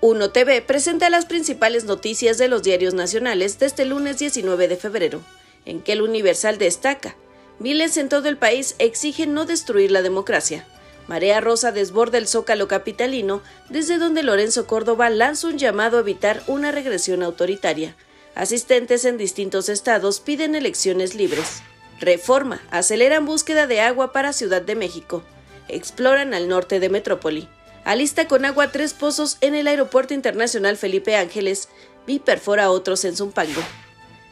Uno TV presenta las principales noticias de los diarios nacionales de este lunes 19 de febrero, en que el Universal destaca. Miles en todo el país exigen no destruir la democracia. Marea Rosa desborda el zócalo capitalino, desde donde Lorenzo Córdoba lanza un llamado a evitar una regresión autoritaria. Asistentes en distintos estados piden elecciones libres. Reforma. Aceleran búsqueda de agua para Ciudad de México. Exploran al norte de Metrópoli alista con agua tres pozos en el Aeropuerto Internacional Felipe Ángeles y perfora otros en Zumpango.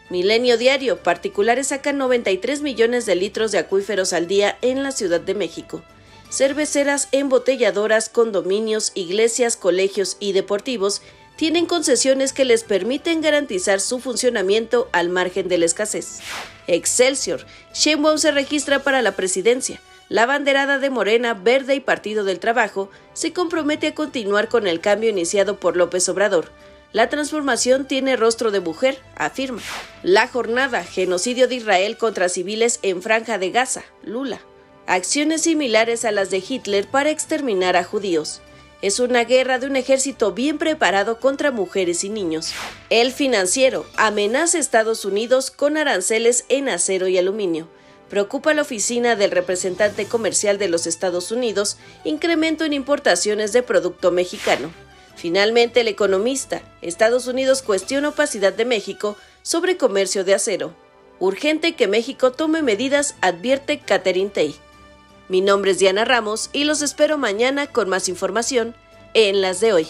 Milenio Diario, particulares sacan 93 millones de litros de acuíferos al día en la Ciudad de México. Cerveceras, embotelladoras, condominios, iglesias, colegios y deportivos tienen concesiones que les permiten garantizar su funcionamiento al margen de la escasez. Excelsior, Sheinbaum se registra para la presidencia la banderada de Morena, Verde y Partido del Trabajo se compromete a continuar con el cambio iniciado por López Obrador. La transformación tiene rostro de mujer, afirma. La jornada, genocidio de Israel contra civiles en Franja de Gaza, Lula. Acciones similares a las de Hitler para exterminar a judíos. Es una guerra de un ejército bien preparado contra mujeres y niños. El financiero amenaza a Estados Unidos con aranceles en acero y aluminio preocupa la oficina del representante comercial de los Estados Unidos incremento en importaciones de producto mexicano. Finalmente, el economista, Estados Unidos cuestiona opacidad de México sobre comercio de acero. Urgente que México tome medidas, advierte Catherine Tay. Mi nombre es Diana Ramos y los espero mañana con más información en las de hoy.